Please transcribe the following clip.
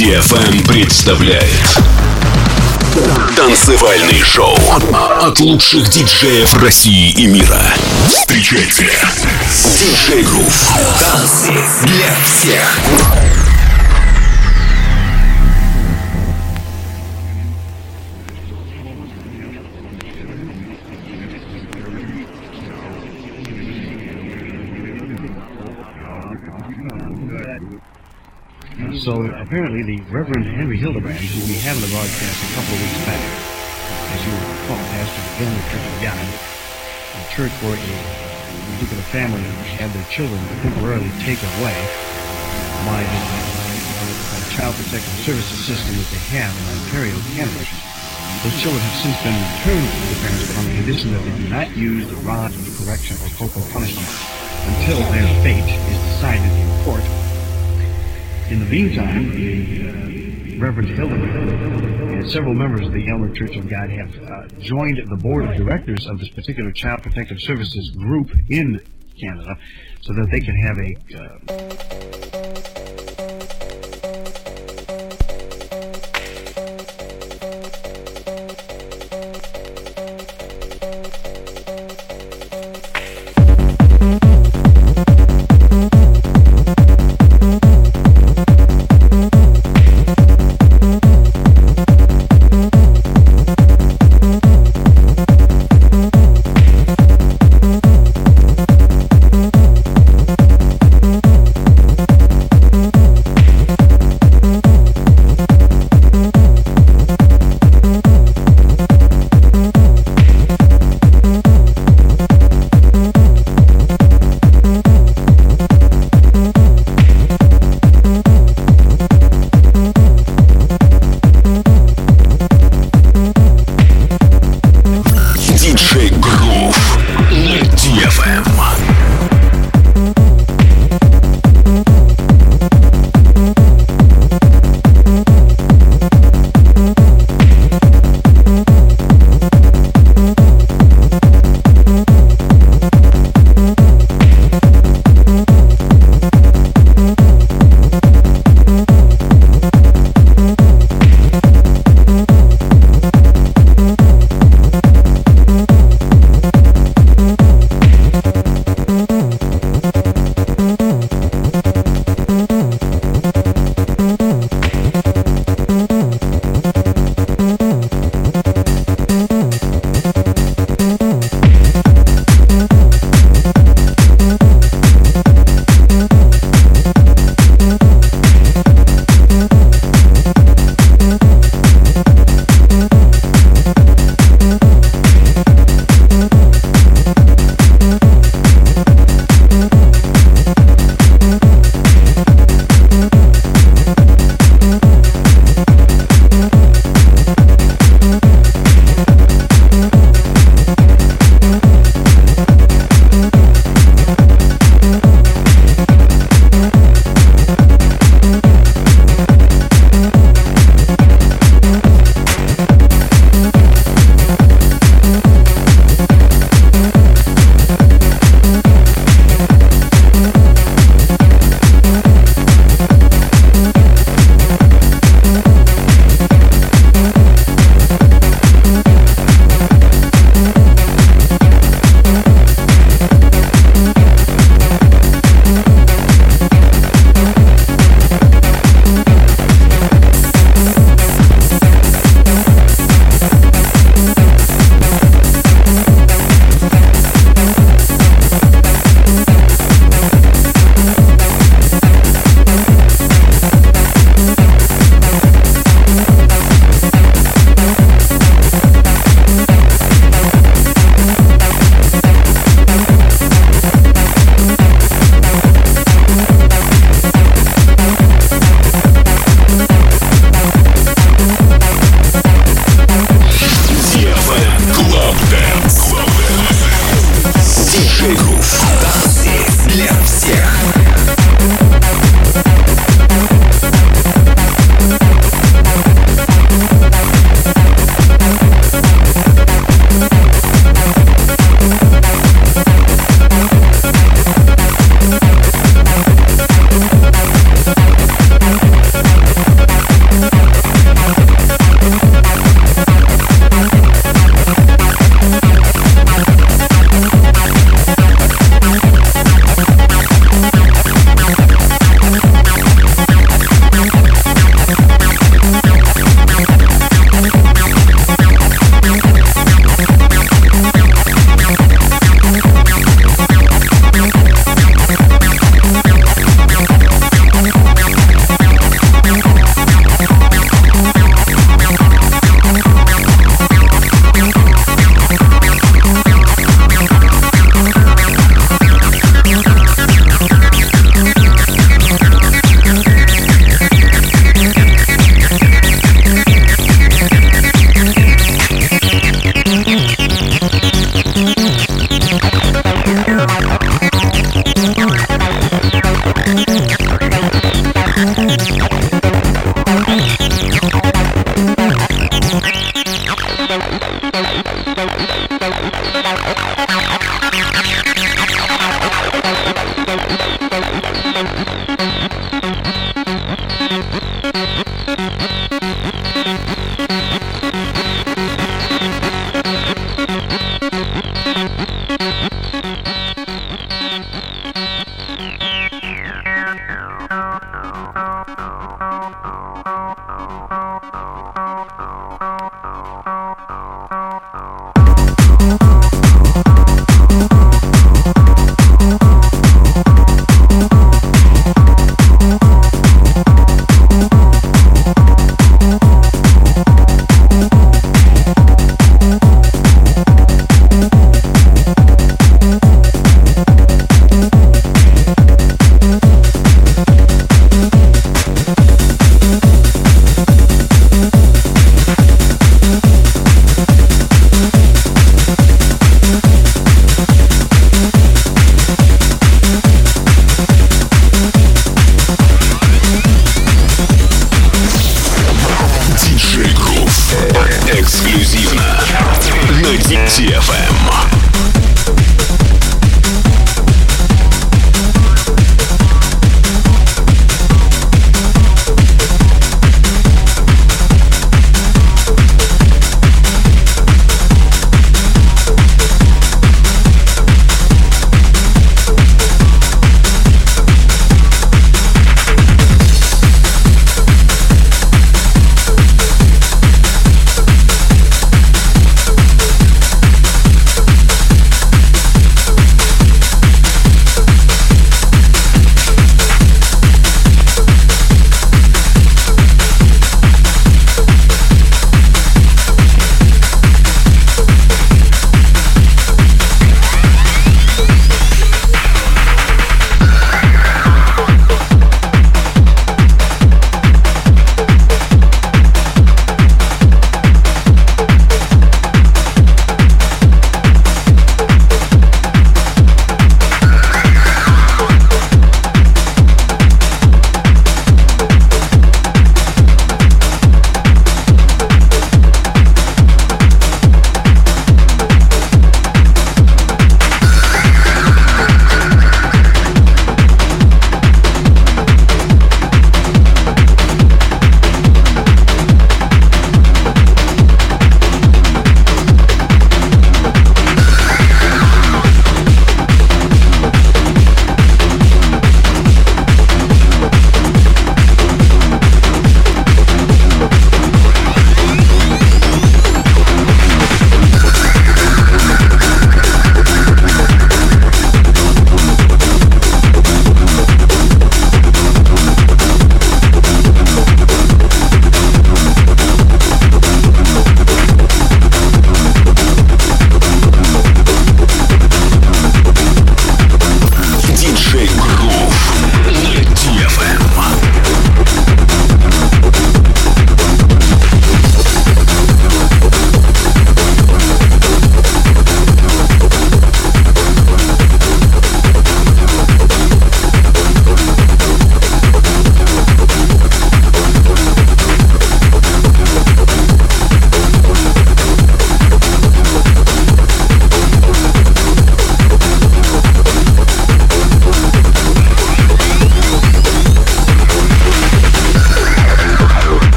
DFM представляет Танцевальный шоу от лучших диджеев России и мира. Встречайте Диджей Грув. Танцы для всех. So apparently the Reverend Henry Hildebrandt, who we had on the broadcast a couple of weeks back, as you recall, pastor of the Church of God, a church where a particular family had their children temporarily taken away by the child protective services system that they have in Ontario, Canada. Those children have since been returned to the parents on the condition that they do not use the rod of correction or corporal punishment until their fate is decided in court in the meantime, the uh, Reverend Hildebrandt and several members of the Aylmer Church of God have uh, joined the board of directors of this particular Child Protective Services group in Canada so that they can have a